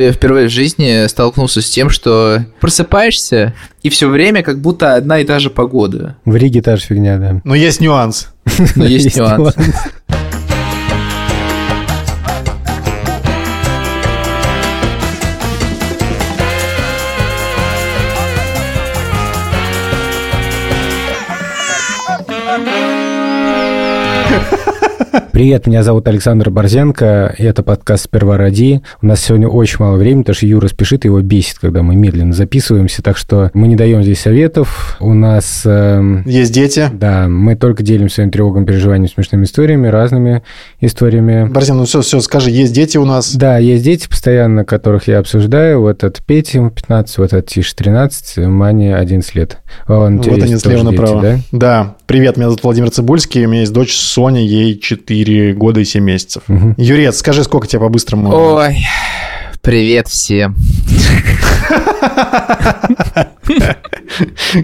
Я впервые в жизни столкнулся с тем, что просыпаешься, и все время как будто одна и та же погода. В Риге та же фигня, да. Но есть нюанс. Но есть нюанс. Привет, меня зовут Александр Борзенко, и это подкаст «Сперва ради». У нас сегодня очень мало времени, потому что Юра спешит, его бесит, когда мы медленно записываемся, так что мы не даем здесь советов. У нас... Э, Есть дети. Да, мы только делимся своим тревогами, переживаниями, смешными историями, разными историями. Борзен, ну все, все, скажи, есть дети у нас? Да, есть дети постоянно, которых я обсуждаю. Вот этот Петя, ему 15, вот этот Тише 13, Мане 11 лет. О, вот они слева направо. Дети, да? да, привет, меня зовут Владимир Цибульский, у меня есть дочь Соня, ей 4 года и 7 месяцев. Угу. Юрец, скажи, сколько тебе по-быстрому? Ой, привет всем.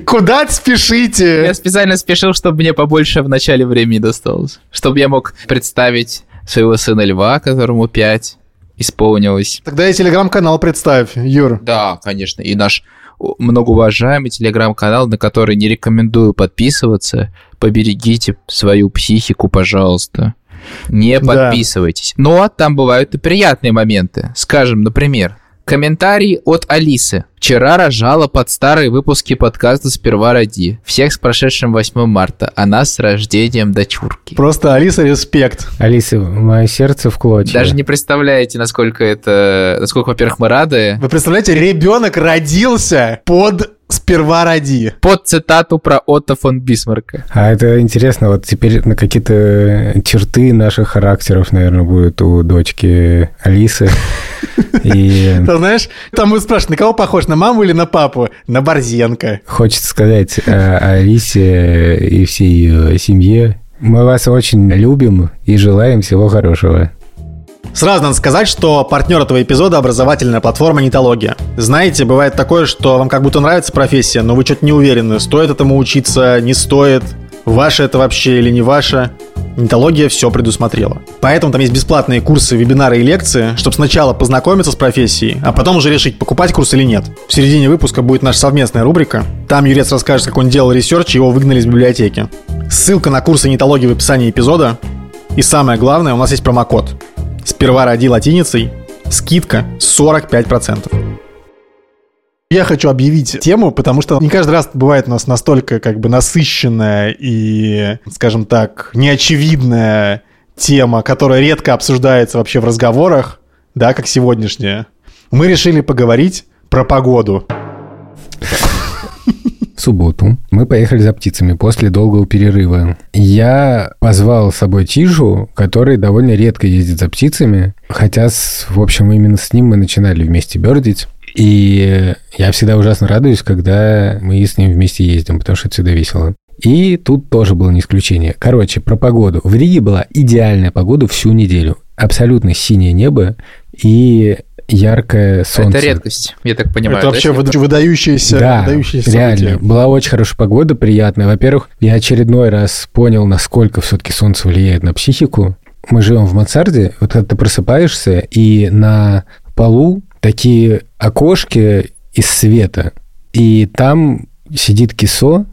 Куда спешите? Я специально спешил, чтобы мне побольше в начале времени досталось. Чтобы я мог представить своего сына Льва, которому 5 исполнилось. Тогда и телеграм-канал представь, Юр. Да, конечно. И наш многоуважаемый телеграм-канал, на который не рекомендую подписываться. Поберегите свою психику, пожалуйста. Не подписывайтесь. Да. Но там бывают и приятные моменты. Скажем, например, Комментарий от Алисы. Вчера рожала под старые выпуски подкаста «Сперва ради». Всех с прошедшим 8 марта, а нас с рождением дочурки. Просто Алиса, респект. Алиса, мое сердце в клочья. Даже не представляете, насколько это... Насколько, во-первых, мы рады. Вы представляете, ребенок родился под сперва ради. Под цитату про Отто фон Бисмарка. А это интересно, вот теперь на какие-то черты наших характеров, наверное, будет у дочки Алисы. И... Ты знаешь, там вы спрашивают, на кого похож, на маму или на папу? На Борзенко. Хочется сказать о Алисе и всей ее семье. Мы вас очень любим и желаем всего хорошего. Сразу надо сказать, что партнер этого эпизода – образовательная платформа «Нитология». Знаете, бывает такое, что вам как будто нравится профессия, но вы что-то не уверены, стоит этому учиться, не стоит, ваше это вообще или не ваше. Нетология все предусмотрела. Поэтому там есть бесплатные курсы, вебинары и лекции, чтобы сначала познакомиться с профессией, а потом уже решить, покупать курс или нет. В середине выпуска будет наша совместная рубрика. Там Юрец расскажет, как он делал research, и его выгнали из библиотеки. Ссылка на курсы Нетологии в описании эпизода. И самое главное, у нас есть промокод – Сперва роди латиницей, скидка 45%. Я хочу объявить тему, потому что не каждый раз бывает у нас настолько как бы насыщенная и, скажем так, неочевидная тема, которая редко обсуждается вообще в разговорах, да, как сегодняшняя. Мы решили поговорить про погоду субботу мы поехали за птицами после долгого перерыва. Я позвал с собой Тижу, который довольно редко ездит за птицами, хотя, с, в общем, именно с ним мы начинали вместе бердить. И я всегда ужасно радуюсь, когда мы с ним вместе ездим, потому что это всегда весело. И тут тоже было не исключение. Короче, про погоду. В Риге была идеальная погода всю неделю. Абсолютно синее небо и яркое солнце. Это редкость, я так понимаю. Это вообще да? выдающаяся, да, выдающаяся реально. Событие. Была очень хорошая погода, приятная. Во-первых, я очередной раз понял, насколько все-таки солнце влияет на психику. Мы живем в мансарде, вот когда ты просыпаешься, и на полу такие окошки из света, и там сидит кисо,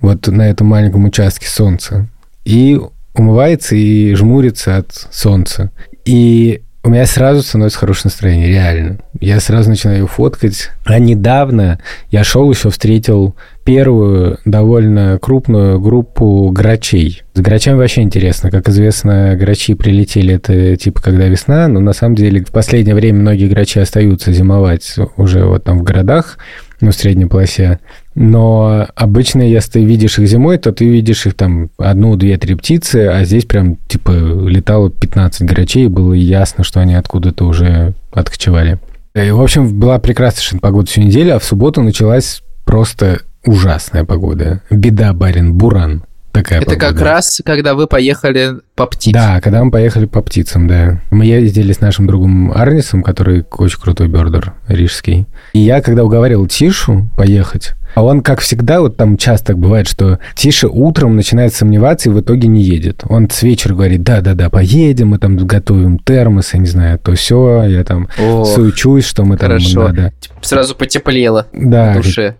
вот на этом маленьком участке солнца, и умывается и жмурится от солнца. И у меня сразу становится хорошее настроение, реально. Я сразу начинаю фоткать. А недавно я шел еще встретил первую довольно крупную группу грачей. С грачами вообще интересно. Как известно, грачи прилетели, это типа когда весна, но на самом деле в последнее время многие грачи остаются зимовать уже вот там в городах, ну, в средней полосе. Но обычно, если ты видишь их зимой, то ты видишь их там одну, две, три птицы, а здесь прям, типа, летало 15 грачей, и было ясно, что они откуда-то уже откочевали. И, в общем, была прекрасная погода всю неделю, а в субботу началась просто ужасная погода. Беда, барин, буран. Такая Это погода. как раз, когда вы поехали по птицам. Да, когда мы поехали по птицам, да. Мы ездили с нашим другом Арнисом, который очень крутой бердер рижский. И я, когда уговаривал Тишу поехать, а он, как всегда, вот там часто так бывает, что Тиша утром начинает сомневаться и в итоге не едет. Он с вечера говорит, да-да-да, поедем, мы там готовим термос, я не знаю, то все, я там О, суечусь, что мы хорошо. там надо. Сразу потеплело Да, в душе.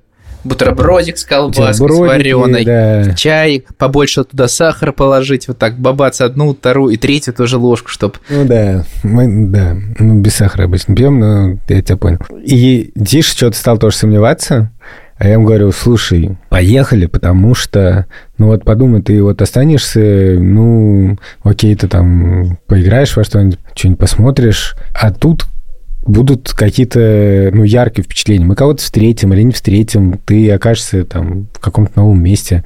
Бутербродик с колбаской, с вареной. да. Чай, побольше туда сахара положить, вот так бабац одну, вторую и третью тоже ложку, чтоб... Ну да, мы, да, ну без сахара обычно пьем, но я тебя понял. И Диш что-то стал тоже сомневаться, а я ему говорю, слушай, поехали, потому что, ну вот подумай, ты вот останешься, ну, окей, ты там поиграешь во что-нибудь, что-нибудь посмотришь, а тут будут какие-то, ну, яркие впечатления. Мы кого-то встретим или не встретим, ты окажешься там в каком-то новом месте.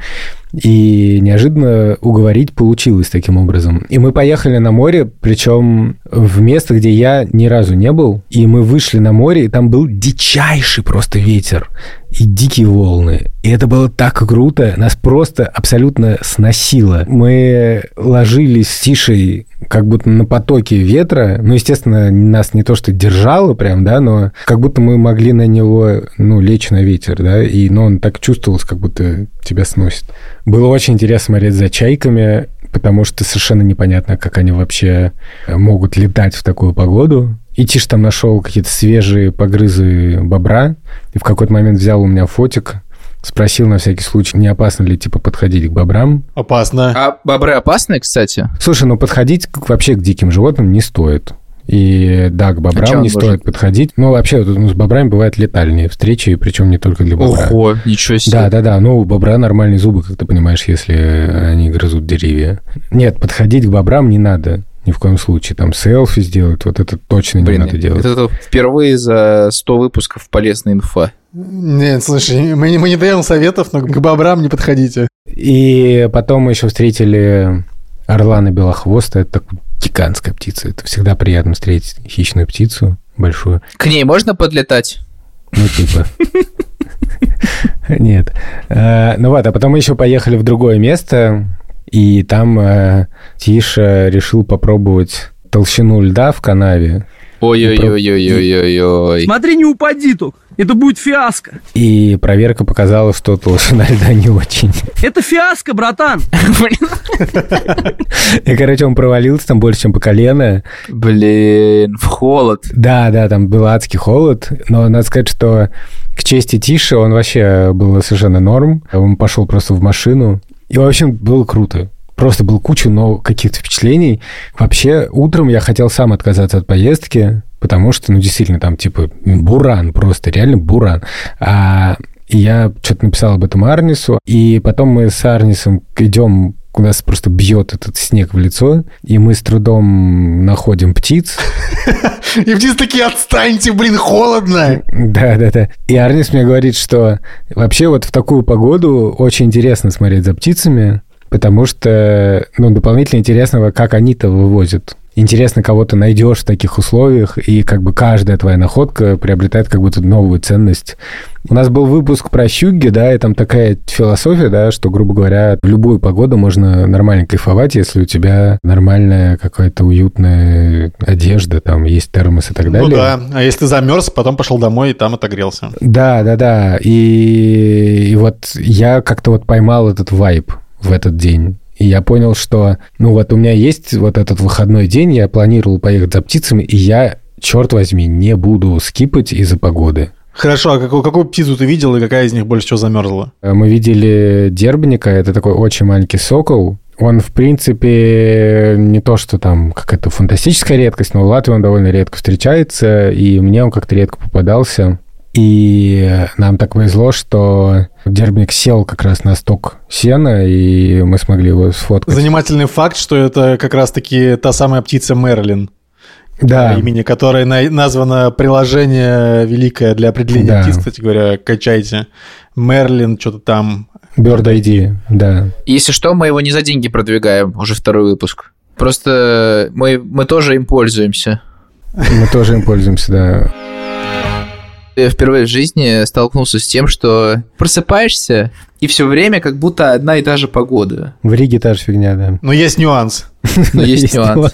И неожиданно уговорить получилось таким образом. И мы поехали на море, причем в место, где я ни разу не был. И мы вышли на море, и там был дичайший просто ветер и дикие волны. И это было так круто, нас просто абсолютно сносило. Мы ложились с Тишей как будто на потоке ветра. Ну, естественно, нас не то что держало прям, да, но как будто мы могли на него, ну, лечь на ветер, да, и, но он так чувствовался, как будто тебя сносит. Было очень интересно смотреть за чайками, потому что совершенно непонятно, как они вообще могут летать в такую погоду. И Тиш там нашел какие-то свежие погрызы бобра, и в какой-то момент взял у меня фотик, спросил на всякий случай, не опасно ли, типа, подходить к бобрам. Опасно. А бобры опасные, кстати? Слушай, ну подходить вообще к диким животным не стоит. И да, к А бобрам он не может? стоит подходить. Ну, вообще, вот, ну, с бобрами бывают летальные встречи, причем не только для бобра. Ого, ничего себе. Да, да, да. Ну, у бобра нормальные зубы, как ты понимаешь, если они грызут деревья. Нет, подходить к бобрам не надо. Ни в коем случае. Там селфи сделать, вот это точно Блин, не надо делать. это впервые за 100 выпусков полезная инфа. Нет, слушай, мы, не- мы не даем советов, но к бобрам не подходите. И потом мы еще встретили орлана белохвоста. Это такая гигантская птица. Это всегда приятно встретить хищную птицу большую. К ней можно подлетать? Ну, типа. Нет. Э, Ну вот, а потом мы еще поехали в другое место, и там э, Тиша решил попробовать толщину льда в канаве. Ой-ой-ой-ой-ой-ой. Смотри, не упади тут. Это будет фиаско. И проверка показала, что толщина льда не очень. Это фиаско, братан. И, короче, он провалился там больше, чем по колено. Блин, в холод. Да, да, там был адский холод, но надо сказать, что к чести Тиши он вообще был совершенно норм. Он пошел просто в машину, и, в общем, было круто. Просто был куча новых каких-то впечатлений. Вообще, утром я хотел сам отказаться от поездки, потому что, ну, действительно, там, типа, буран просто, реально буран. А и я что-то написал об этом Арнису, и потом мы с Арнисом идем у нас просто бьет этот снег в лицо, и мы с трудом находим птиц, И птицы такие, отстаньте, блин, холодно. Да, да, да. И Арнис мне говорит, что вообще вот в такую погоду очень интересно смотреть за птицами, потому что, ну, дополнительно интересного, как они-то вывозят. Интересно, кого ты найдешь в таких условиях, и как бы каждая твоя находка приобретает как будто новую ценность. У нас был выпуск про щуги, да, и там такая философия, да, что, грубо говоря, в любую погоду можно нормально кайфовать, если у тебя нормальная какая-то уютная одежда, там есть термос и так далее. Ну да, а если ты замерз, потом пошел домой и там отогрелся. Да, да, да. И, и вот я как-то вот поймал этот вайб в этот день. И я понял, что, ну вот у меня есть вот этот выходной день, я планировал поехать за птицами, и я, черт возьми, не буду скипать из-за погоды. Хорошо, а какую, какую птицу ты видел и какая из них больше всего замерзла? Мы видели дербника, это такой очень маленький сокол. Он, в принципе, не то, что там какая-то фантастическая редкость, но в Латвии он довольно редко встречается, и мне он как-то редко попадался. И нам так повезло, что дербник сел как раз на сток сена, и мы смогли его сфоткать. Занимательный факт, что это как раз-таки та самая птица Мерлин, Да, имени которой на- названо приложение великое для определения Да. птиц, кстати говоря, качайте. Мерлин, что-то там. Bird ID, да. Если что, мы его не за деньги продвигаем, уже второй выпуск. Просто мы, мы тоже им пользуемся. Мы тоже им пользуемся, да. Я впервые в жизни столкнулся с тем, что просыпаешься, и все время как будто одна и та же погода. В Риге та же фигня, да. Но есть нюанс. Но есть нюанс.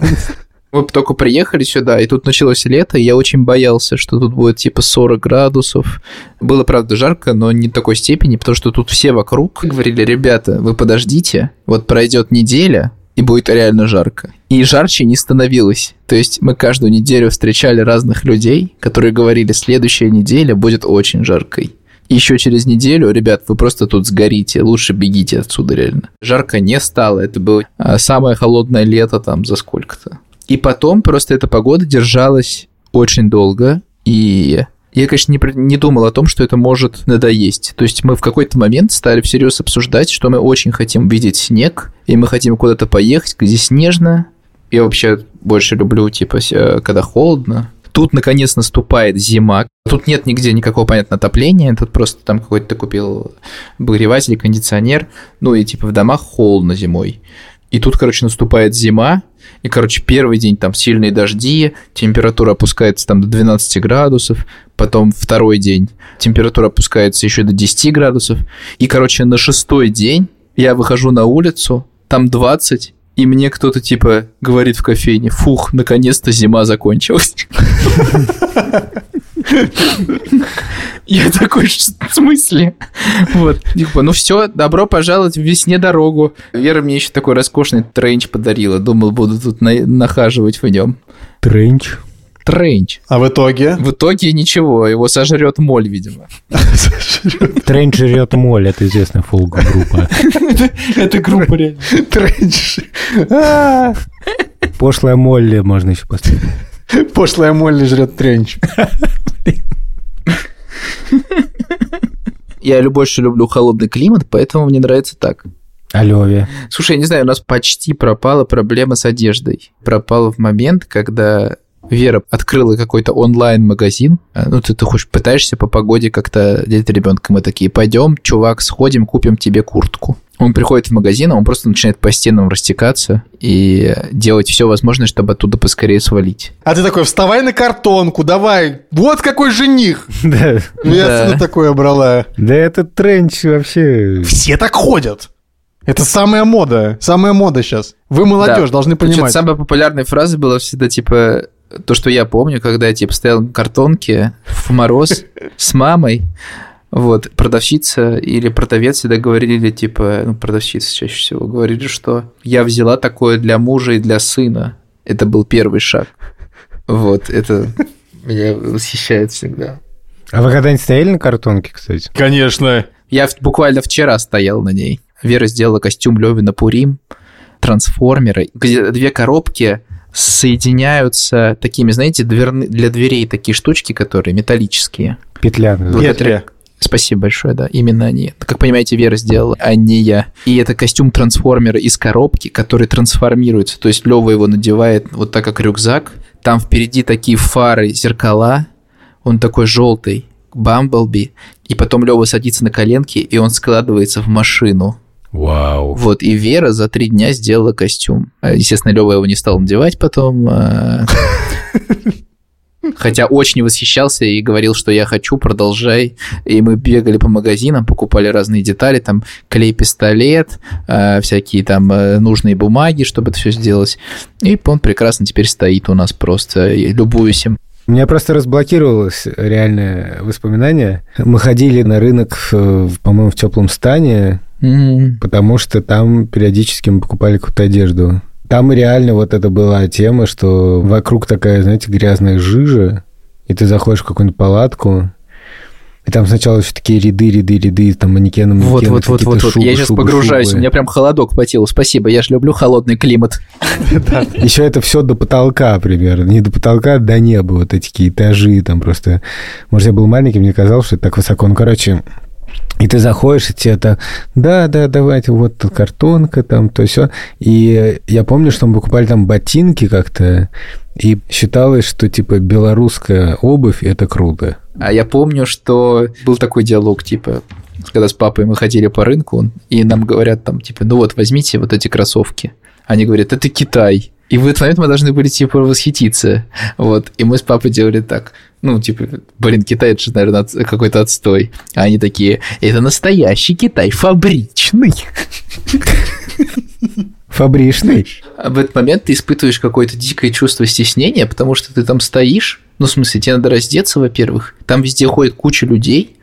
Мы только приехали сюда, и тут началось лето, и я очень боялся, что тут будет типа 40 градусов. Было, правда, жарко, но не такой степени, потому что тут все вокруг говорили, ребята, вы подождите, вот пройдет неделя, и будет реально жарко. И жарче не становилось. То есть мы каждую неделю встречали разных людей, которые говорили, следующая неделя будет очень жаркой. Еще через неделю, ребят, вы просто тут сгорите, лучше бегите отсюда реально. Жарко не стало, это было а, самое холодное лето там за сколько-то. И потом просто эта погода держалась очень долго, и я, конечно, не, не думал о том, что это может надоесть. То есть мы в какой-то момент стали всерьез обсуждать, что мы очень хотим видеть снег, и мы хотим куда-то поехать, где снежно. Я вообще больше люблю, типа, когда холодно. Тут, наконец, наступает зима. Тут нет нигде никакого, понятно, отопления. Тут просто там какой-то ты купил обогреватель, кондиционер. Ну и, типа, в домах холодно зимой. И тут, короче, наступает зима, и, короче, первый день там сильные дожди, температура опускается там до 12 градусов, потом второй день температура опускается еще до 10 градусов, и, короче, на шестой день я выхожу на улицу, там 20, и мне кто-то типа говорит в кофейне, фух, наконец-то зима закончилась. Я такой, в смысле? Вот. Типа, ну все, добро пожаловать в весне дорогу. Вера мне еще такой роскошный тренч подарила. Думал, буду тут нахаживать в нем. Тренч? Тренч. А в итоге? В итоге ничего, его сожрет моль, видимо. Тренч жрет моль, это известная фолк-группа. Это группа реально. Тренч. Пошлая Молли можно еще поставить. Пошлая Молли жрет тренч. Я больше люблю холодный климат, поэтому мне нравится так. А Лёве? Слушай, я не знаю, у нас почти пропала проблема с одеждой. Пропала в момент, когда Вера открыла какой-то онлайн-магазин. Ну, ты, ты хочешь, пытаешься по погоде как-то делать ребенка. Мы такие, пойдем, чувак, сходим, купим тебе куртку. Он приходит в магазин, а он просто начинает по стенам растекаться и делать все возможное, чтобы оттуда поскорее свалить. А ты такой, вставай на картонку, давай, вот какой жених. Да. Ну, я да. такое брала. Да этот тренч вообще... Все так ходят. Это самая мода, самая мода сейчас. Вы молодежь, должны понимать. Самая популярная фраза была всегда типа то, что я помню, когда я типа стоял на картонке в мороз с мамой, вот, продавщица или продавец всегда говорили, типа, ну, продавщица чаще всего говорили, что я взяла такое для мужа и для сына. Это был первый шаг. Вот, это меня восхищает всегда. А вы когда-нибудь стояли на картонке, кстати? Конечно. Я буквально вчера стоял на ней. Вера сделала костюм Левина Пурим, трансформеры, где две коробки соединяются такими, знаете, дверны, для дверей такие штучки, которые металлические. Петля. Петля. Спасибо большое, да, именно они. Как понимаете, Вера сделала, а не я. И это костюм трансформера из коробки, который трансформируется. То есть Лева его надевает вот так, как рюкзак. Там впереди такие фары, зеркала. Он такой желтый, Бамблби. И потом Лева садится на коленки, и он складывается в машину. Вау. Вот, и Вера за три дня сделала костюм. А, естественно, Лева его не стал надевать потом. Хотя очень восхищался и говорил, что я хочу, продолжай. И мы бегали по магазинам, покупали разные детали, там клей-пистолет, э, всякие там э, нужные бумаги, чтобы это все сделать. И он прекрасно теперь стоит у нас просто, и любуюсь им. У меня просто разблокировалось реальное воспоминание. Мы ходили на рынок, по-моему, в теплом стане, mm-hmm. потому что там периодически мы покупали какую-то одежду. Там реально вот это была тема, что вокруг такая, знаете, грязная жижа, и ты заходишь в какую-нибудь палатку, и там сначала еще такие ряды, ряды, ряды, там манекены, манекены, Вот, вот, вот, вот, шубы, я сейчас шубы, погружаюсь, шубы. у меня прям холодок по телу. Спасибо, я же люблю холодный климат. Еще это все до потолка примерно, не до потолка, а до неба, вот эти этажи, там просто... Может, я был маленький, мне казалось, что это так высоко. Ну, короче, и ты заходишь, и тебе это, да, да, давайте, вот картонка там, то все. И я помню, что мы покупали там ботинки как-то, и считалось, что, типа, белорусская обувь – это круто. А я помню, что был такой диалог, типа, когда с папой мы ходили по рынку, и нам говорят там, типа, ну вот, возьмите вот эти кроссовки. Они говорят, это Китай. И в этот момент мы должны были, типа, восхититься. Вот. И мы с папой делали так. Ну, типа, блин, Китай, это же, наверное, от- какой-то отстой. А они такие, это настоящий Китай, фабричный. Фабричный. А в этот момент ты испытываешь какое-то дикое чувство стеснения, потому что ты там стоишь, ну, в смысле, тебе надо раздеться, во-первых, там везде ходит куча людей,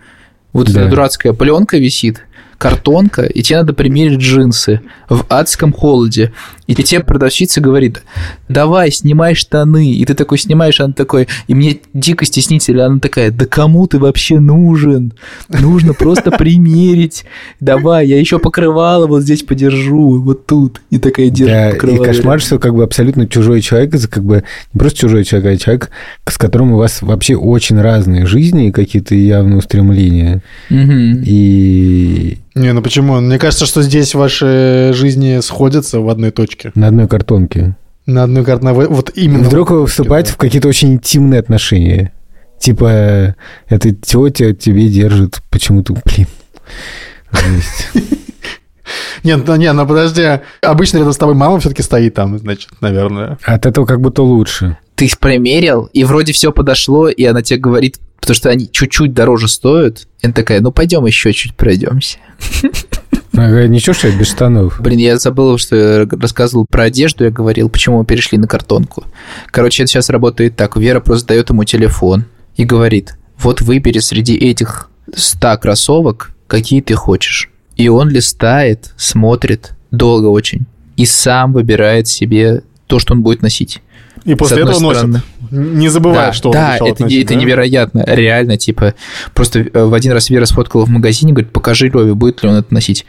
вот Да. эта дурацкая пленка висит, картонка, и тебе надо примерить джинсы в адском холоде. И тебе продавщица говорит, давай, снимай штаны. И ты такой снимаешь, она такой, и мне дико стеснительно, она такая, да кому ты вообще нужен? Нужно просто примерить. Давай, я еще покрывало вот здесь подержу, вот тут. И такая держит Да, и покрывало. кошмар, что как бы абсолютно чужой человек, как бы не просто чужой человек, а человек, с которым у вас вообще очень разные жизни и какие-то явные устремления. Мгм. И Не, ну почему? Мне кажется, что здесь ваши жизни сходятся в одной точке. на одной картонке. На одной карте. Вот именно. Вдруг вы вступаете в какие-то очень интимные отношения. Типа, эта тетя тебе держит почему-то, блин. Нет, ну, не, ну подожди. Обычно рядом с тобой мама все-таки стоит там, значит, наверное. От этого как будто лучше. Ты их примерил, и вроде все подошло, и она тебе говорит, потому что они чуть-чуть дороже стоят. И она такая, ну пойдем еще чуть пройдемся. Ага, Ничего, что я без штанов. Блин, я забыл, что я рассказывал про одежду, я говорил, почему мы перешли на картонку. Короче, это сейчас работает так. Вера просто дает ему телефон и говорит, вот выбери среди этих 100 кроссовок, какие ты хочешь. И он листает, смотрит, долго очень, и сам выбирает себе то, что он будет носить. И после этого носит. стороны. Не забывая, да, что он да, обещал это, относить, это да? невероятно, реально, типа, просто э, в один раз Вера сфоткала в магазине, говорит, покажи Леве, будет ли он это носить.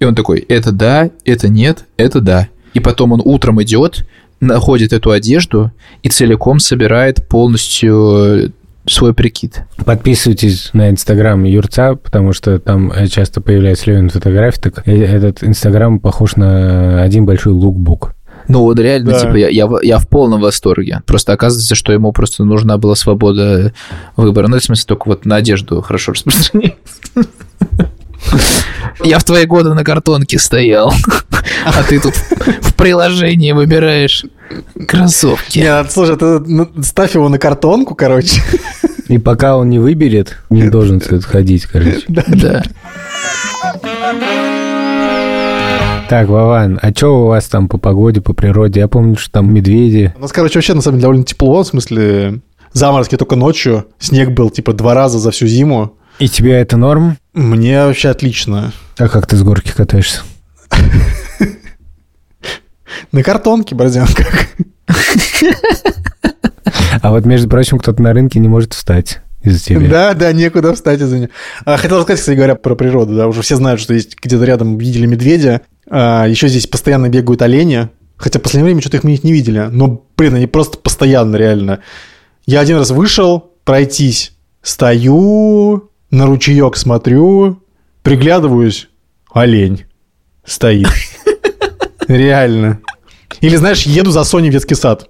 И он такой, это да, это нет, это да. И потом он утром идет, находит эту одежду и целиком собирает полностью э, свой прикид. Подписывайтесь на инстаграм Юрца, потому что там э, часто появляется Левин фотографии. Так этот инстаграм похож на один большой лукбук. Ну вот реально, Да. типа, я, я, в- я в полном восторге. Просто оказывается, что ему просто нужна была свобода выбора. Ну, в смысле, только вот на одежду хорошо распространяется. Я в твои годы на картонке стоял, а ты тут в приложении выбираешь кроссовки. Нет, слушай, ты ну, ставь его на картонку, короче. И пока он не выберет, не должен тут ходить, короче. Да. Так, Вован, а что у вас там по погоде, по природе? Я помню, что там медведи. У нас, короче, вообще, на самом деле, довольно тепло, в смысле, заморозки только ночью. Снег был, типа, два раза за всю зиму. И тебе это норм? Мне вообще отлично. А как ты с горки катаешься? На картонке, борзянка. А вот, между прочим, кто-то на рынке не может встать из-за тебя. Да, да, некуда встать из-за нее. А, хотел сказать, кстати говоря, про природу, да, уже все знают, что есть где-то рядом видели медведя. А, еще здесь постоянно бегают олени. Хотя в последнее время что-то их мы не видели. Но, блин, они просто постоянно, реально. Я один раз вышел пройтись. Стою, на ручеек смотрю, приглядываюсь. Олень стоит. Реально. Или, знаешь, еду за Соней в детский сад.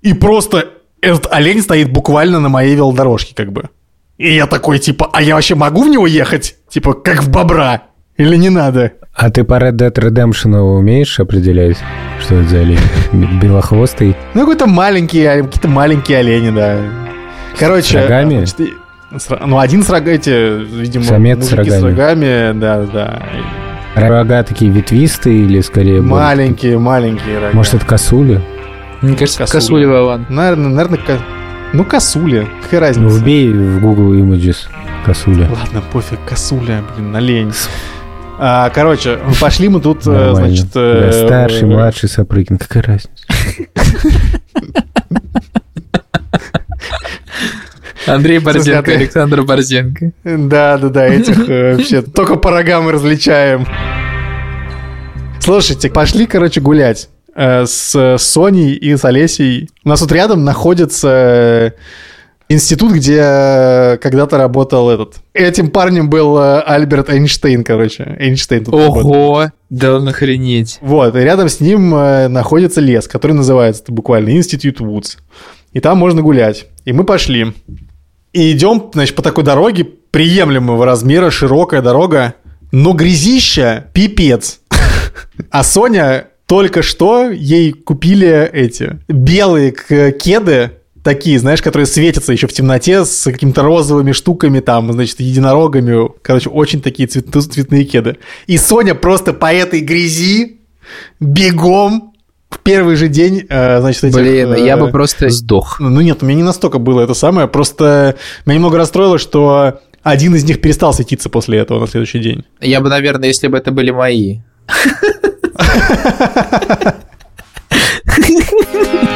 И просто этот олень стоит буквально на моей велодорожке, как бы. И я такой, типа, а я вообще могу в него ехать? Типа, как в бобра? Или не надо? А ты по Red Dead Redemption умеешь определять, что это за олень? Белохвостый? Ну, какой-то маленький, а, какие-то маленькие олени, да. Короче... С рогами? значит, и- с ро- ну, один с рогами, видимо, Самец с мужики с рогами. рогами, да, да. Рога такие ветвистые или скорее... Маленькие, маленькие рога. Может, это косули? Мне кажется, Косуля. косуля Вован. Наверное, наверное, ко- ну, косули. Какая Ну, разница? вбей в Google Images косуля. Ладно, пофиг, косуля, блин, олень. А, короче, пошли мы тут, э, Нормально. значит... Да, э, старший, э, младший Сапрыкин, какая разница? Андрей Борзенко, Александр Борзенко. Да, да, да, этих э, вообще только по рогам мы различаем. Слушайте, пошли, короче, гулять с Соней и с Олесей. У нас тут рядом находится институт, где э, когда-то работал этот. Этим парнем был э, Альберт Эйнштейн, короче. Эйнштейн тут. Ого, да он охренеть. Вот, и рядом с ним э, находится лес, который называется буквально Институт Вудс. И там можно гулять. И мы пошли. И идем, значит, по такой дороге, приемлемого размера, широкая дорога, но грязища пипец. А Соня только что ей купили эти белые кеды, такие, знаешь, которые светятся еще в темноте с какими-то розовыми штуками, там, значит, единорогами. Короче, очень такие цвет, цветные кеды. И Соня просто по этой грязи бегом в первый же день, э, значит, этих, Блин, э, я бы просто сдох. Ну нет, у меня не настолько было это самое. Просто меня немного расстроило, что один из них перестал светиться после этого на следующий день. Я бы, наверное, если бы это были мои.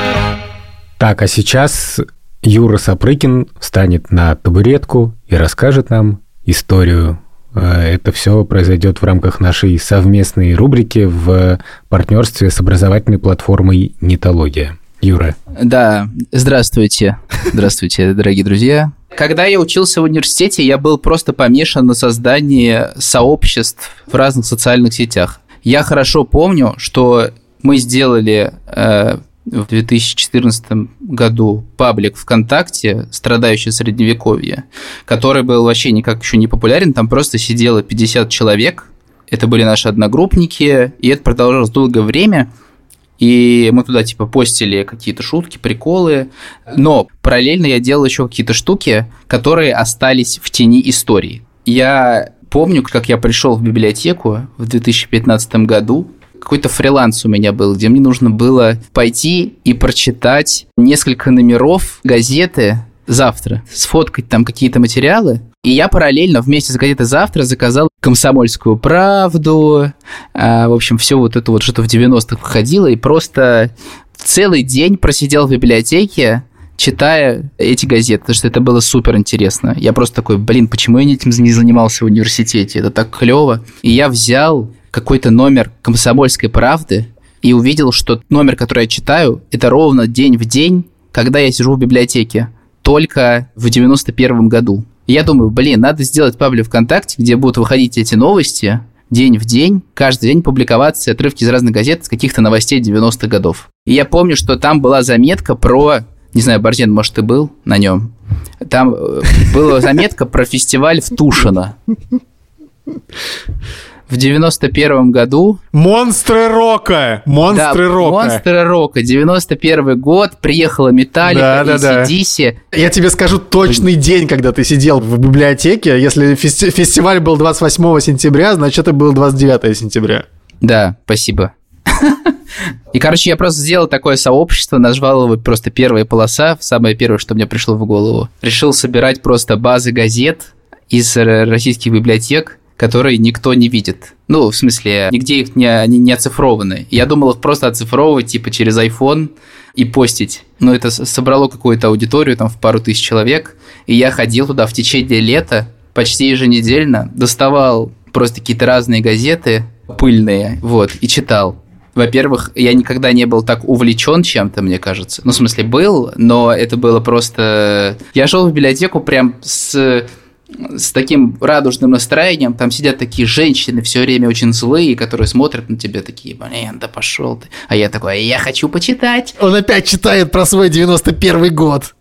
Так, а сейчас Юра Сапрыкин встанет на табуретку и расскажет нам историю. Э, это все произойдет в рамках нашей совместной рубрики в партнерстве с образовательной платформой Нитология. Юра. Да, здравствуйте. Здравствуйте, дорогие друзья. Когда я учился в университете, я был просто помешан на создании сообществ в разных социальных сетях. Я хорошо помню, что мы сделали э, в 2014 году паблик ВКонтакте, страдающий Средневековье, который был вообще никак еще не популярен, там просто сидело 50 человек, это были наши одногруппники, и это продолжалось долгое время, и мы туда типа постили какие-то шутки, приколы, но параллельно я делал еще какие-то штуки, которые остались в тени истории. Я помню, как я пришел в библиотеку в 2015 году, какой-то фриланс у меня был, где мне нужно было пойти и прочитать несколько номеров газеты завтра, сфоткать там какие-то материалы. И я параллельно вместе с газетой «Завтра» заказал «Комсомольскую правду», а, в общем, все вот это вот что-то в 90-х выходило, и просто целый день просидел в библиотеке, читая эти газеты, потому что это было супер интересно. Я просто такой, блин, почему я этим не занимался в университете? Это так клево. И я взял какой-то номер «Комсомольской правды» и увидел, что номер, который я читаю, это ровно день в день, когда я сижу в библиотеке, только в 91 году. И я думаю, блин, надо сделать паблик ВКонтакте, где будут выходить эти новости день в день, каждый день публиковаться отрывки из разных газет, с каких-то новостей 90-х годов. И я помню, что там была заметка про, не знаю, Борзен, может, ты был на нем? Там э, была заметка про фестиваль в Тушино в 91 году... Монстры рока! Монстры да, рока! Монстры рока. 91 год, приехала Металлика, да, да, DC. Да. Я тебе скажу точный день, когда ты сидел в библиотеке. Если фести- фестиваль был 28 сентября, значит, это было 29 сентября. Да, спасибо. И, короче, я просто сделал такое сообщество, назвал его просто «Первая полоса», самое первое, что мне пришло в голову. Решил собирать просто базы газет из российских библиотек, которые никто не видит. Ну, в смысле, нигде их не, они не оцифрованы. Я думал их просто оцифровывать, типа, через iPhone и постить. Но это собрало какую-то аудиторию, там, в пару тысяч человек. И я ходил туда в течение лета, почти еженедельно, доставал просто какие-то разные газеты пыльные, вот, и читал. Во-первых, я никогда не был так увлечен чем-то, мне кажется. Ну, в смысле, был, но это было просто... Я шел в библиотеку прям с с таким радужным настроением, там сидят такие женщины все время очень злые, которые смотрят на тебя такие, блин, да пошел ты. А я такой, я хочу почитать. Он опять читает про свой 91 год.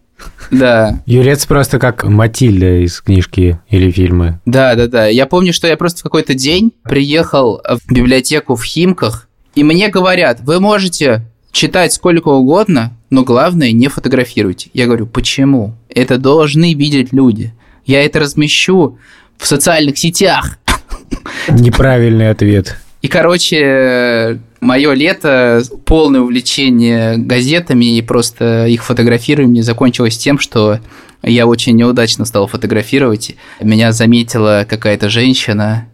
Да. Юрец просто как Матильда из книжки или фильма. Да, да, да. Я помню, что я просто в какой-то день приехал в библиотеку в Химках, и мне говорят, вы можете читать сколько угодно, но главное не фотографируйте. Я говорю, почему? Это должны видеть люди. Я это размещу в социальных сетях. Неправильный ответ. И, короче, мое лето, полное увлечение газетами и просто их фотографированием закончилось тем, что я очень неудачно стал фотографировать. Меня заметила какая-то женщина,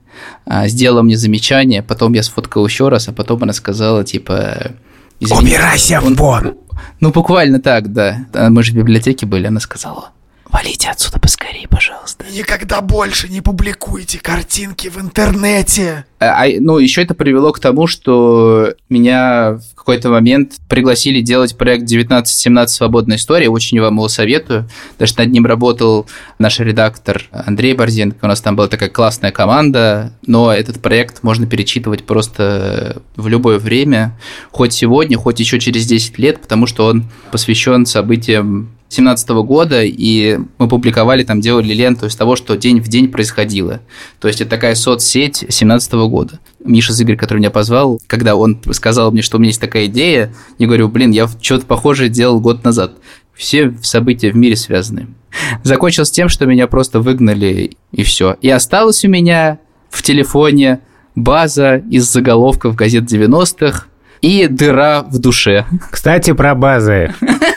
а, сделала мне замечание, потом я сфоткал еще раз, а потом она сказала, типа... Убирайся в вон! Ну, буквально так, да. Мы же в библиотеке были, она сказала, Валите отсюда поскорее, пожалуйста. Никогда больше не публикуйте картинки в интернете. А, а, ну, еще это привело к тому, что меня в какой-то момент пригласили делать проект 19-17 «Свободная история». Очень вам его советую. Даже над ним работал наш редактор Андрей Борзенко. У нас там была такая классная команда. Но этот проект можно перечитывать просто в любое время. Хоть сегодня, хоть еще через 10 лет, потому что он посвящен событиям 2017 года, и мы публиковали, там делали ленту из того, что день в день происходило. То есть это такая соцсеть 2017 года. Миша Зыгорь, который меня позвал, когда он сказал мне, что у меня есть такая идея, я говорю, блин, я что-то похожее делал год назад. Все события в мире связаны. Закончилось тем, что меня просто выгнали, и все. И осталось у меня в телефоне база из заголовков газет 90-х и дыра в душе. Кстати, про базы.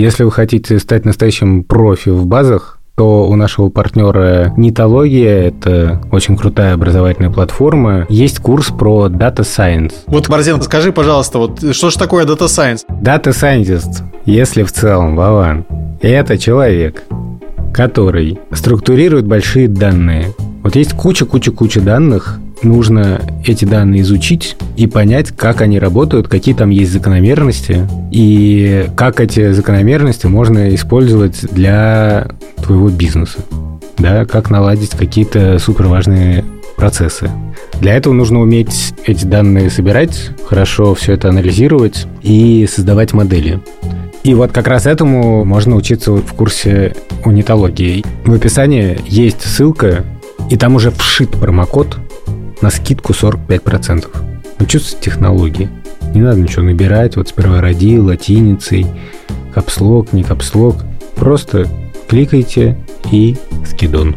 Если вы хотите стать настоящим профи в базах, то у нашего партнера Нитология, это очень крутая образовательная платформа, есть курс про Data Science. Вот, Борзен, скажи, пожалуйста, вот что же такое Data Science? Data Scientist, если в целом, Вован, это человек, который структурирует большие данные. Вот есть куча-куча-куча данных, нужно эти данные изучить и понять, как они работают, какие там есть закономерности, и как эти закономерности можно использовать для твоего бизнеса. Да, как наладить какие-то суперважные процессы. Для этого нужно уметь эти данные собирать, хорошо все это анализировать и создавать модели. И вот как раз этому можно учиться в курсе унитологии. В описании есть ссылка, и там уже вшит промокод на скидку 45%. Учиться технологии. Не надо ничего набирать, вот сперва роди, латиницей, капслог, не капслог. Просто кликайте и скидон.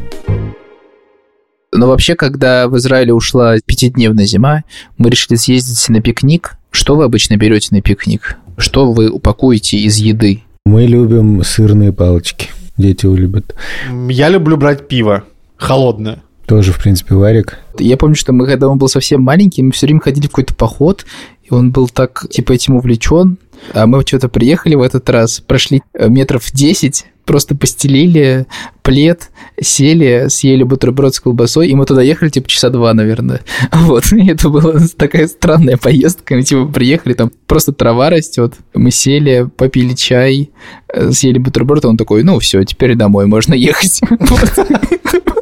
Но вообще, когда в Израиле ушла пятидневная зима, мы решили съездить на пикник. Что вы обычно берете на пикник? Что вы упакуете из еды? Мы любим сырные палочки. Дети любят. Я люблю брать пиво холодное. Тоже, в принципе, варик. Я помню, что мы, когда он был совсем маленький, мы все время ходили в какой-то поход, и он был так, типа, этим увлечен. А мы что-то приехали в этот раз, прошли э, метров 10, просто постелили плед, сели, съели бутерброд с колбасой, и мы туда ехали, типа, часа два, наверное. Вот, и это была такая странная поездка. Мы, типа, приехали, там просто трава растет. Мы сели, попили чай, э, съели бутерброд, а он такой, ну, все, теперь домой можно ехать.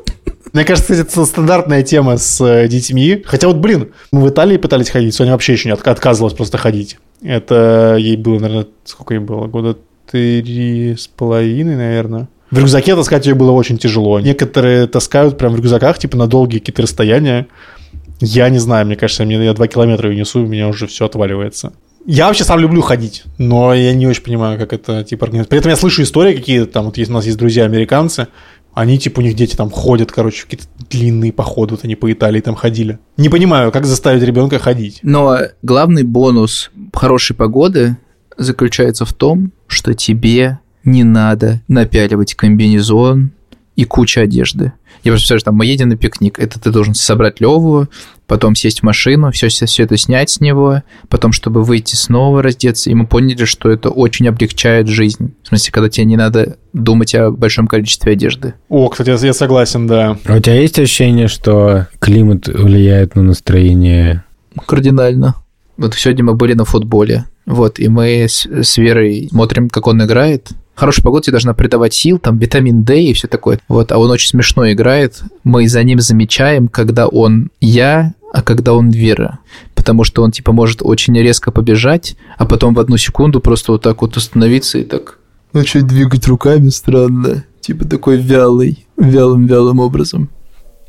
Мне кажется, это стандартная тема с э, детьми. Хотя вот, блин, мы в Италии пытались ходить, Соня вообще еще не отказывалась просто ходить. Это ей было, наверное, сколько ей было? Года три с половиной, наверное. В рюкзаке таскать ее было очень тяжело. Некоторые таскают прям в рюкзаках, типа на долгие какие-то расстояния. Я не знаю, мне кажется, мне, я два километра ее несу, у меня уже все отваливается. Я вообще сам люблю ходить, но я не очень понимаю, как это типа организовать. При этом я слышу истории какие-то, там вот есть, у нас есть друзья американцы, они, типа, у них дети там ходят, короче, какие-то длинные походы, вот они по Италии там ходили. Не понимаю, как заставить ребенка ходить. Но главный бонус хорошей погоды заключается в том, что тебе не надо напяливать комбинезон и куча одежды. Я просто представляю, что там мы едем на пикник, это ты должен собрать Леву, потом сесть в машину, все, все, все это снять с него, потом, чтобы выйти снова раздеться, и мы поняли, что это очень облегчает жизнь. В смысле, когда тебе не надо думать о большом количестве одежды. О, кстати, я согласен, да. А у тебя есть ощущение, что климат влияет на настроение? Кардинально. Вот сегодня мы были на футболе, вот, и мы с, с Верой смотрим, как он играет, хорошая погода тебе должна придавать сил, там витамин D и все такое. Вот, а он очень смешно играет. Мы за ним замечаем, когда он я, а когда он Вера. Потому что он, типа, может очень резко побежать, а потом в одну секунду просто вот так вот остановиться и так начать двигать руками странно. Типа такой вялый, вялым-вялым образом.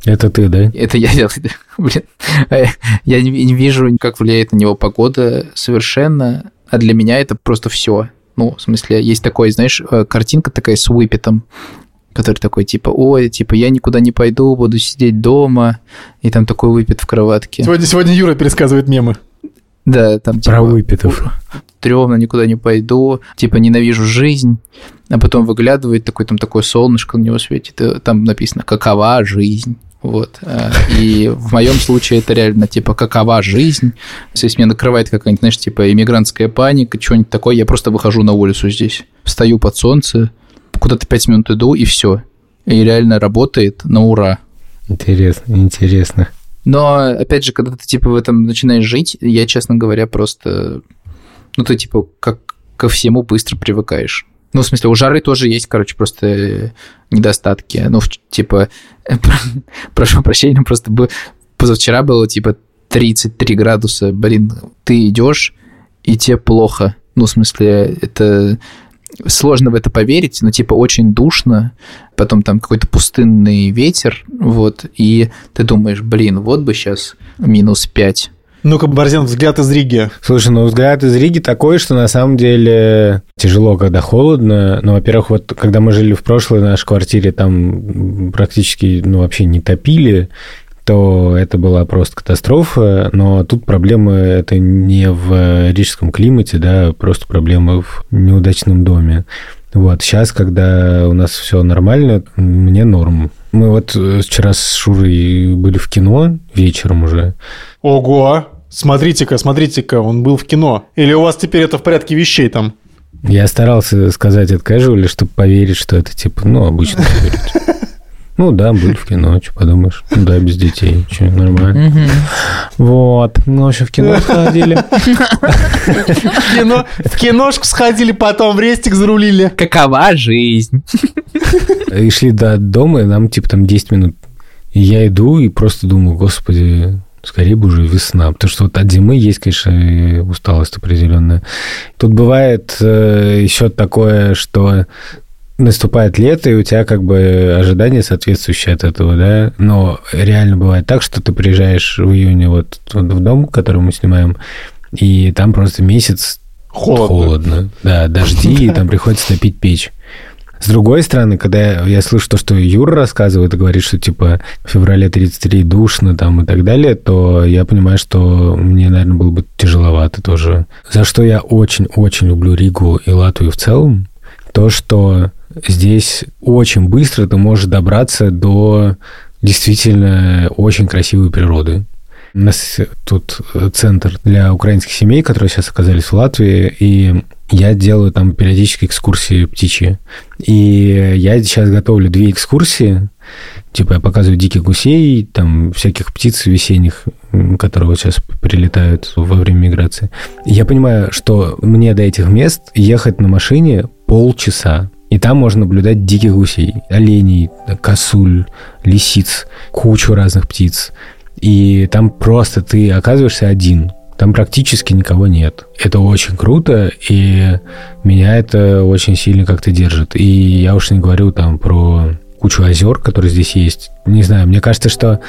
Это ты, да? Это я вялый, да. Блин. А я не вижу, как влияет на него погода совершенно, а для меня это просто все. Ну, в смысле, есть такой, знаешь, э, картинка такая с выпитом, который такой, типа, ой, типа, я никуда не пойду, буду сидеть дома, и там такой выпит в кроватке. Сегодня, сегодня Юра пересказывает мемы. Да, там типа... Про выпитов. Трёмно, никуда не пойду, типа, ненавижу жизнь, а потом выглядывает такой, там такое солнышко на него светит, и там написано «Какова жизнь?». Вот. Э, и в моем случае это реально, типа, какова жизнь. Если меня накрывает какая-нибудь, знаешь, типа, иммигрантская паника, что-нибудь такое, я просто выхожу на улицу здесь, встаю под солнце, куда-то пять минут иду, и все. И реально работает на ура. Интересно, интересно. Но, опять же, когда ты, типа, в этом начинаешь жить, я, честно говоря, просто... Ну, ты, типа, как ко всему быстро привыкаешь. Ну, в смысле, у жары тоже есть, короче, просто недостатки. Ну, типа, прошу прощения, просто бы позавчера было, типа, 33 градуса. Блин, ты идешь, и тебе плохо. Ну, в смысле, это сложно в это поверить, но типа очень душно, потом там какой-то пустынный ветер, вот, и ты думаешь, блин, вот бы сейчас минус 5. Ну-ка, Борзен, взгляд из Риги. Слушай, ну взгляд из Риги такой, что на самом деле тяжело, когда холодно. Ну, во-первых, вот когда мы жили в прошлой нашей квартире, там практически, ну, вообще не топили, то это была просто катастрофа, но тут проблемы это не в рижском климате, да, просто проблемы в неудачном доме. Вот, сейчас, когда у нас все нормально, мне норм. Мы вот вчера с Шурой были в кино вечером уже. Ого! Смотрите-ка, смотрите-ка, он был в кино. Или у вас теперь это в порядке вещей там? Я старался сказать это casual, чтобы поверить, что это типа, ну, обычно. Ну да, были в кино, что подумаешь. Ну да, без детей, что, нормально. Вот. Ну, вообще в кино сходили. В кино, в киношку сходили, потом в рестик зарулили. Какова жизнь? И шли до дома, и нам типа там 10 минут. И я иду и просто думаю, господи, скорее бы уже весна. Потому что вот от зимы есть, конечно, усталость определенная. Тут бывает э, еще такое, что наступает лето, и у тебя как бы ожидания соответствующие от этого, да, но реально бывает так, что ты приезжаешь в июне вот, в дом, который мы снимаем, и там просто месяц холодно, холодно да, дожди, и там приходится топить печь. С другой стороны, когда я слышу то, что Юра рассказывает и говорит, что типа в феврале 33 душно там и так далее, то я понимаю, что мне, наверное, было бы тяжеловато тоже. За что я очень-очень люблю Ригу и Латвию в целом, то, что здесь очень быстро ты можешь добраться до действительно очень красивой природы. У нас тут центр для украинских семей, которые сейчас оказались в Латвии, и я делаю там периодически экскурсии птичьи. И я сейчас готовлю две экскурсии. Типа я показываю диких гусей, там всяких птиц весенних, которые вот сейчас прилетают во время миграции. Я понимаю, что мне до этих мест ехать на машине полчаса. И там можно наблюдать диких гусей, оленей, косуль, лисиц, кучу разных птиц. И там просто ты оказываешься один. Там практически никого нет. Это очень круто, и меня это очень сильно как-то держит. И я уж не говорю там про кучу озер, которые здесь есть. Не знаю, мне кажется, что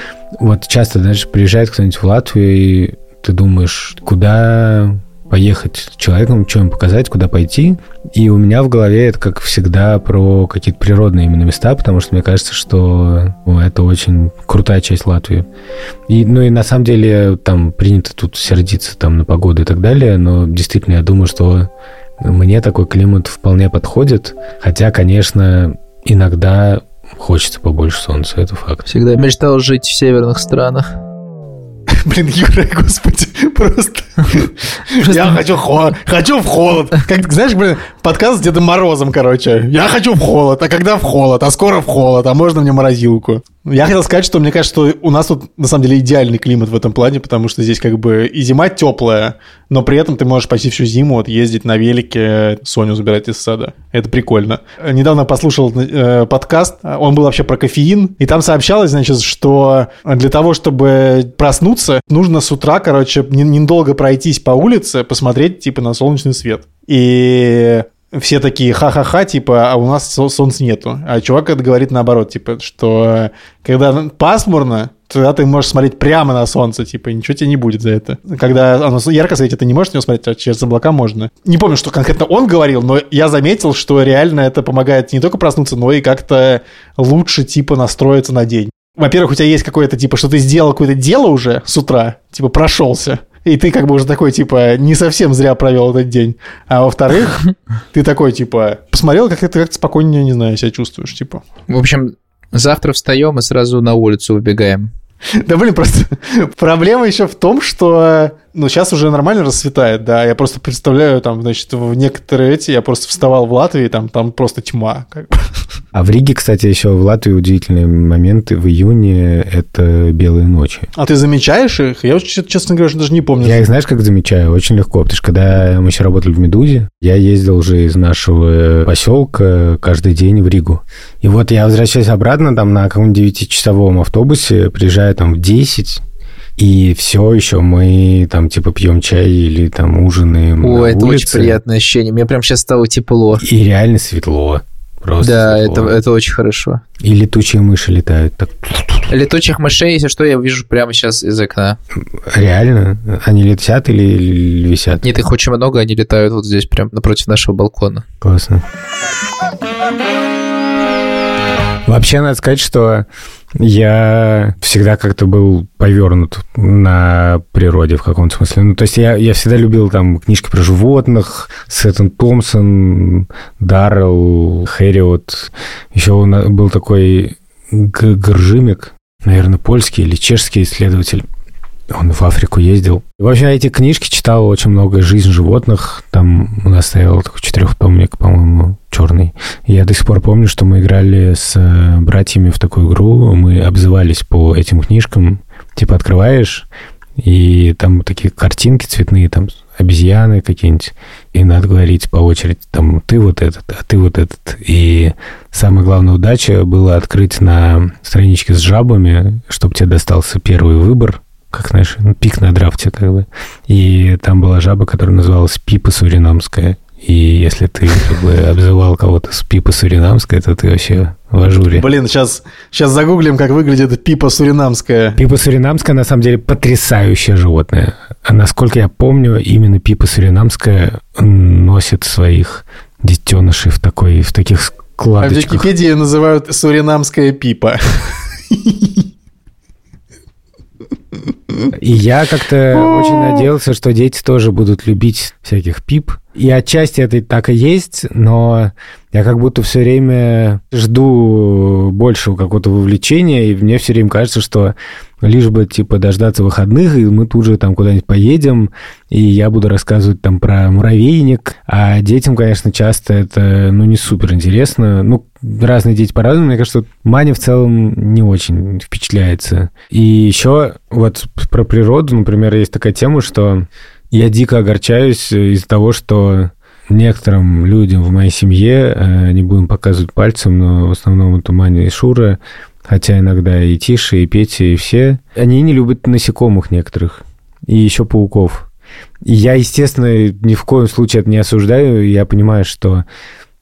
вот часто, знаешь, приезжает кто-нибудь в Латвию, и ты думаешь, куда поехать с человеком, что им показать, куда пойти. И у меня в голове это, как всегда, про какие-то природные именно места, потому что мне кажется, что это очень крутая часть Латвии. И, ну и на самом деле там принято тут сердиться там на погоду и так далее, но действительно я думаю, что мне такой климат вполне подходит. Хотя, конечно, иногда хочется побольше солнца, это факт. Всегда мечтал жить в северных странах. Блин, Юра, господи, просто... Я хочу, холод, хочу в холод. Как, знаешь, блин, подкаст с Дедом Морозом, короче. Я хочу в холод, а когда в холод? А скоро в холод, а можно мне морозилку? Я хотел сказать, что мне кажется, что у нас тут на самом деле идеальный климат в этом плане, потому что здесь как бы и зима теплая, но при этом ты можешь почти всю зиму вот ездить на велике, Соню забирать из сада. Это прикольно. Недавно послушал э, подкаст, он был вообще про кофеин, и там сообщалось, значит, что для того, чтобы проснуться, нужно с утра, короче, недолго пройтись по улице, посмотреть типа на солнечный свет. И все такие ха-ха-ха, типа, а у нас солнца нету. А чувак это говорит наоборот, типа, что когда пасмурно, тогда ты можешь смотреть прямо на солнце, типа, ничего тебе не будет за это. Когда оно ярко светит, ты не можешь на него смотреть, а через облака можно. Не помню, что конкретно он говорил, но я заметил, что реально это помогает не только проснуться, но и как-то лучше, типа, настроиться на день. Во-первых, у тебя есть какое-то, типа, что ты сделал какое-то дело уже с утра, типа, прошелся и ты как бы уже такой, типа, не совсем зря провел этот день. А во-вторых, ты такой, типа, посмотрел, как ты как спокойнее, не знаю, себя чувствуешь, типа. В общем, завтра встаем и сразу на улицу выбегаем. Да блин, просто проблема еще в том, что ну, сейчас уже нормально расцветает, да. Я просто представляю, там, значит, в некоторые эти, я просто вставал в Латвии, там, там просто тьма. Как бы. А в Риге, кстати, еще в Латвии удивительные моменты. В июне это белые ночи. А ты замечаешь их? Я, честно говоря, даже не помню. Я их, знаешь, как замечаю? Очень легко. Потому что когда мы еще работали в «Медузе», я ездил уже из нашего поселка каждый день в Ригу. И вот я возвращаюсь обратно там на каком-нибудь 9-часовом автобусе, приезжаю там в 10, И все еще мы там типа пьем чай или там ужинаем О, это улице. очень приятное ощущение. Мне прям сейчас стало тепло. И реально светло. Просто да, светло. это, это очень хорошо. И летучие мыши летают. Так, Летучих мышей, если что, я вижу прямо сейчас из окна. реально? Они летят или висят? Нет, их очень много, они летают вот здесь, прям напротив нашего балкона. Классно. Вообще, надо сказать, что я всегда как-то был повернут на природе в каком-то смысле. Ну, то есть я, я всегда любил там книжки про животных, Сеттон Томпсон, Даррелл, Хэриот. Еще был такой Г- Гржимик, наверное, польский или чешский исследователь. Он в Африку ездил. В общем, я эти книжки читал очень много «Жизнь животных». Там у нас стоял такой четырехтомник, по-моему, черный. Я до сих пор помню, что мы играли с э, братьями в такую игру. Мы обзывались по этим книжкам. Типа открываешь, и там такие картинки цветные, там обезьяны какие-нибудь, и надо говорить по очереди, там, ты вот этот, а ты вот этот. И самая главная удача была открыть на страничке с жабами, чтобы тебе достался первый выбор, как, знаешь, пик на драфте, как бы. И там была жаба, которая называлась Пипа Суринамская. И если ты как бы обзывал кого-то с Пипа Суринамская, то ты вообще в ажуре. Блин, сейчас, сейчас загуглим, как выглядит пипа суринамская. Пипа суринамская, на самом деле, потрясающее животное. А насколько я помню, именно пипа суринамская носит своих детенышей в, такой, в таких А в складочках. Википедии называют суринамская пипа. И я как-то очень надеялся, что дети тоже будут любить всяких пип. И отчасти это так и есть, но я как будто все время жду большего какого-то вовлечения, и мне все время кажется, что лишь бы, типа, дождаться выходных, и мы тут же там куда-нибудь поедем, и я буду рассказывать там про муравейник, а детям, конечно, часто это, ну, не супер интересно. Ну, разные дети по-разному. Мне кажется, Маня в целом не очень впечатляется. И еще вот про природу, например, есть такая тема, что я дико огорчаюсь из-за того, что некоторым людям в моей семье, э, не будем показывать пальцем, но в основном это Маня и Шура, хотя иногда и Тиша, и Петя, и все, они не любят насекомых некоторых, и еще пауков. И я, естественно, ни в коем случае это не осуждаю, я понимаю, что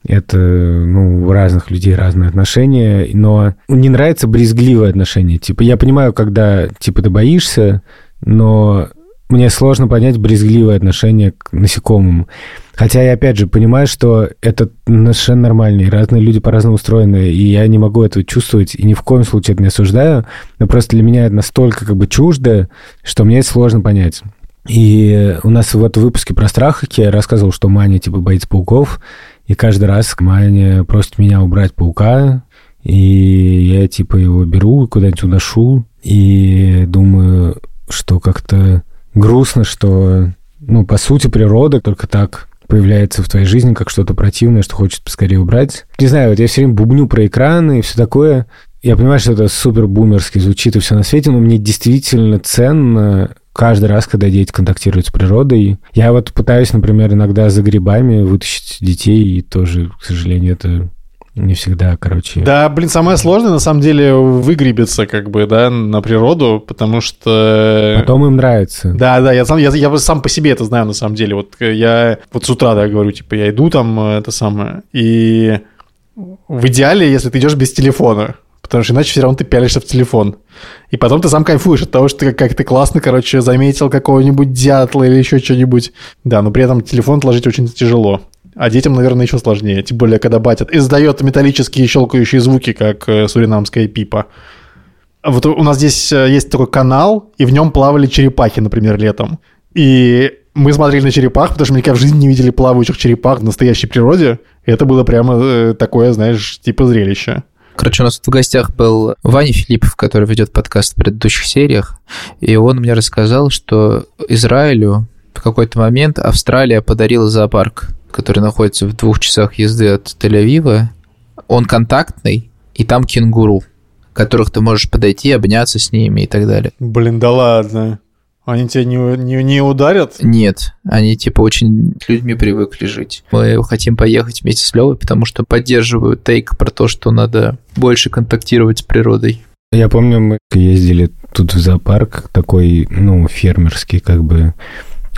это, ну, у разных людей разные отношения, но не нравится брезгливое отношение. Типа, я понимаю, когда, типа, ты боишься, но мне сложно понять брезгливое отношение к насекомым. Хотя я, опять же, понимаю, что это совершенно нормально, и разные люди по-разному устроены, и я не могу этого чувствовать, и ни в коем случае это не осуждаю, но просто для меня это настолько как бы чуждо, что мне это сложно понять. И у нас вот в выпуске про страх я рассказывал, что Маня, типа, боится пауков, и каждый раз Маня просит меня убрать паука, и я, типа, его беру куда-нибудь уношу, и думаю, что как-то грустно, что, ну, по сути, природа только так появляется в твоей жизни как что-то противное, что хочет поскорее убрать. Не знаю, вот я все время бубню про экраны и все такое. Я понимаю, что это супер бумерски звучит и все на свете, но мне действительно ценно каждый раз, когда дети контактируют с природой. Я вот пытаюсь, например, иногда за грибами вытащить детей, и тоже, к сожалению, это не всегда, короче. Да, блин, самое сложное на самом деле выгребиться как бы, да, на природу, потому что... Потом им нравится. Да, да, я сам, я, я сам по себе это знаю на самом деле. Вот я вот с утра, да, говорю, типа, я иду там, это самое, и в идеале, если ты идешь без телефона, потому что иначе все равно ты пялишься в телефон. И потом ты сам кайфуешь от того, что ты как, как ты классно, короче, заметил какого-нибудь дятла или еще что-нибудь. Да, но при этом телефон отложить очень тяжело. А детям, наверное, еще сложнее. Тем более, когда батят издает металлические щелкающие звуки, как э, суринамская пипа. Вот у нас здесь э, есть такой канал, и в нем плавали черепахи, например, летом. И мы смотрели на черепах, потому что мы никогда в жизни не видели плавающих черепах в настоящей природе. И это было прямо э, такое, знаешь, типа зрелище. Короче, у нас в гостях был Ваня Филиппов, который ведет подкаст в предыдущих сериях, и он мне рассказал, что Израилю в какой-то момент Австралия подарила зоопарк, который находится в двух часах езды от Тель-Авива. Он контактный, и там кенгуру, которых ты можешь подойти, обняться с ними и так далее. Блин, да ладно. Они тебя не, не, не ударят? Нет, они типа очень с людьми привыкли жить. Мы хотим поехать вместе с Левой, потому что поддерживают тейк про то, что надо больше контактировать с природой. Я помню, мы ездили тут в зоопарк такой, ну, фермерский, как бы.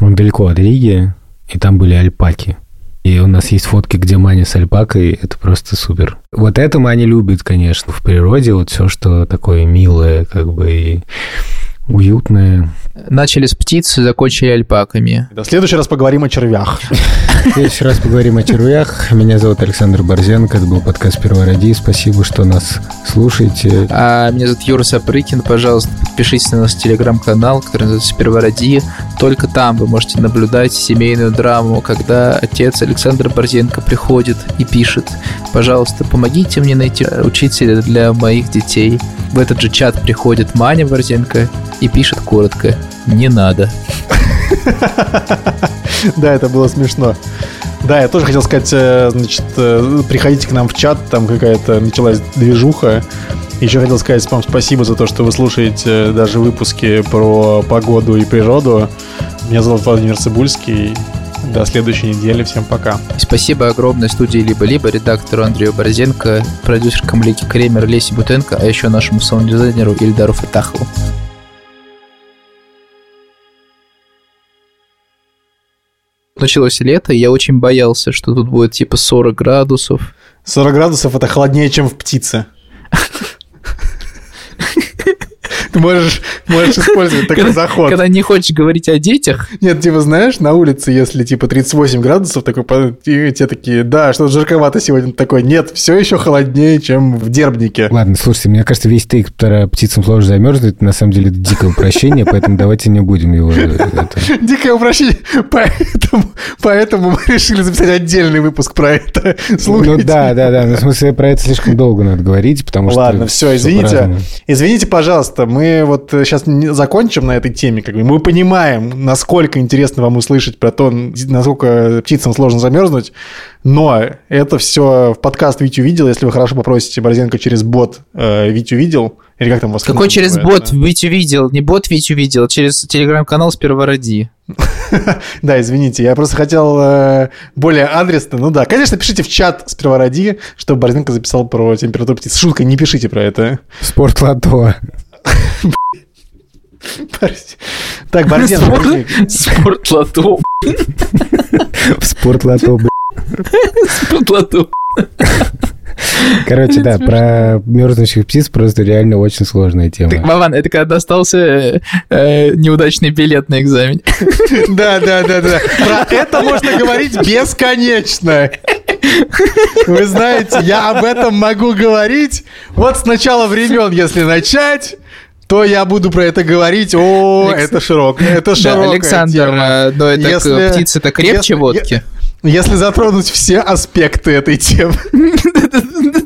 Он далеко от Риги, и там были альпаки. И у нас есть фотки, где Маня с альпакой. Это просто супер. Вот это Маня любит, конечно, в природе. Вот все, что такое милое, как бы, и уютное. Начали с птиц, закончили альпаками. В следующий раз поговорим о червях. Следующий раз поговорим о червях. Меня зовут Александр Борзенко. Это был подкаст «Первороди». Спасибо, что нас слушаете. А меня зовут Юра Сапрыкин. Пожалуйста, подпишитесь на наш телеграм-канал, который называется «Первороди». Только там вы можете наблюдать семейную драму, когда отец Александр Борзенко приходит и пишет «Пожалуйста, помогите мне найти учителя для моих детей». В этот же чат приходит Маня Борзенко и пишет коротко «Не надо». Да, это было смешно. Да, я тоже хотел сказать, э, значит, э, приходите к нам в чат, там какая-то началась движуха. Еще хотел сказать вам спасибо за то, что вы слушаете даже выпуски про погоду и природу. Меня зовут Владимир Цибульский. До следующей недели. Всем пока. Спасибо огромной студии «Либо-либо», редактору Андрею Борзенко, продюсеркам Лики Кремер, Лесе Бутенко, а еще нашему саунд-дизайнеру Ильдару Фатахову. Началось лето, и я очень боялся, что тут будет типа 40 градусов. 40 градусов это холоднее, чем в птице. Ты можешь, можешь использовать такой когда, заход. Когда не хочешь говорить о детях. Нет, типа, знаешь, на улице, если типа 38 градусов, такой, и те такие, да, что-то жарковато сегодня. Такой, нет, все еще холоднее, чем в Дербнике. Ладно, слушайте, мне кажется, весь тейк про птицам сложно замерзнуть, на самом деле это дикое упрощение, поэтому давайте не будем его... Дикое упрощение, поэтому, поэтому мы решили записать отдельный выпуск про это. Ну да, да, да, в смысле про это слишком долго надо говорить, потому что... Ладно, все, извините. Извините, пожалуйста, мы мы вот сейчас закончим на этой теме, как бы мы понимаем, насколько интересно вам услышать про то, насколько птицам сложно замерзнуть, но это все в подкаст Витю видел, если вы хорошо попросите Борзенко через бот э, Витю видел, или как там вас Какой через бот Витю видел? Не бот Витю видел, через телеграм-канал сперва ради. Да, извините, я просто хотел э, более адресно. Ну да, конечно, пишите в чат сперва ради, чтобы Борзенко записал про температуру птиц. Шутка, не пишите про это. Спорт лото. Так, Борзен, Спорт лото. Спорт лото, Спорт лото. Короче, да, про мерзнущих птиц просто реально очень сложная тема. Так, Вован, это когда достался э, неудачный билет на экзамен. Да, да, да, да. Про это можно говорить бесконечно. Вы знаете, я об этом могу говорить вот с начала времен, если начать то я буду про это говорить. О, Алекс... это широкое, это широкая да, Александр, тема. но это если, птица-то крепче если, водки. Если затронуть все аспекты этой темы.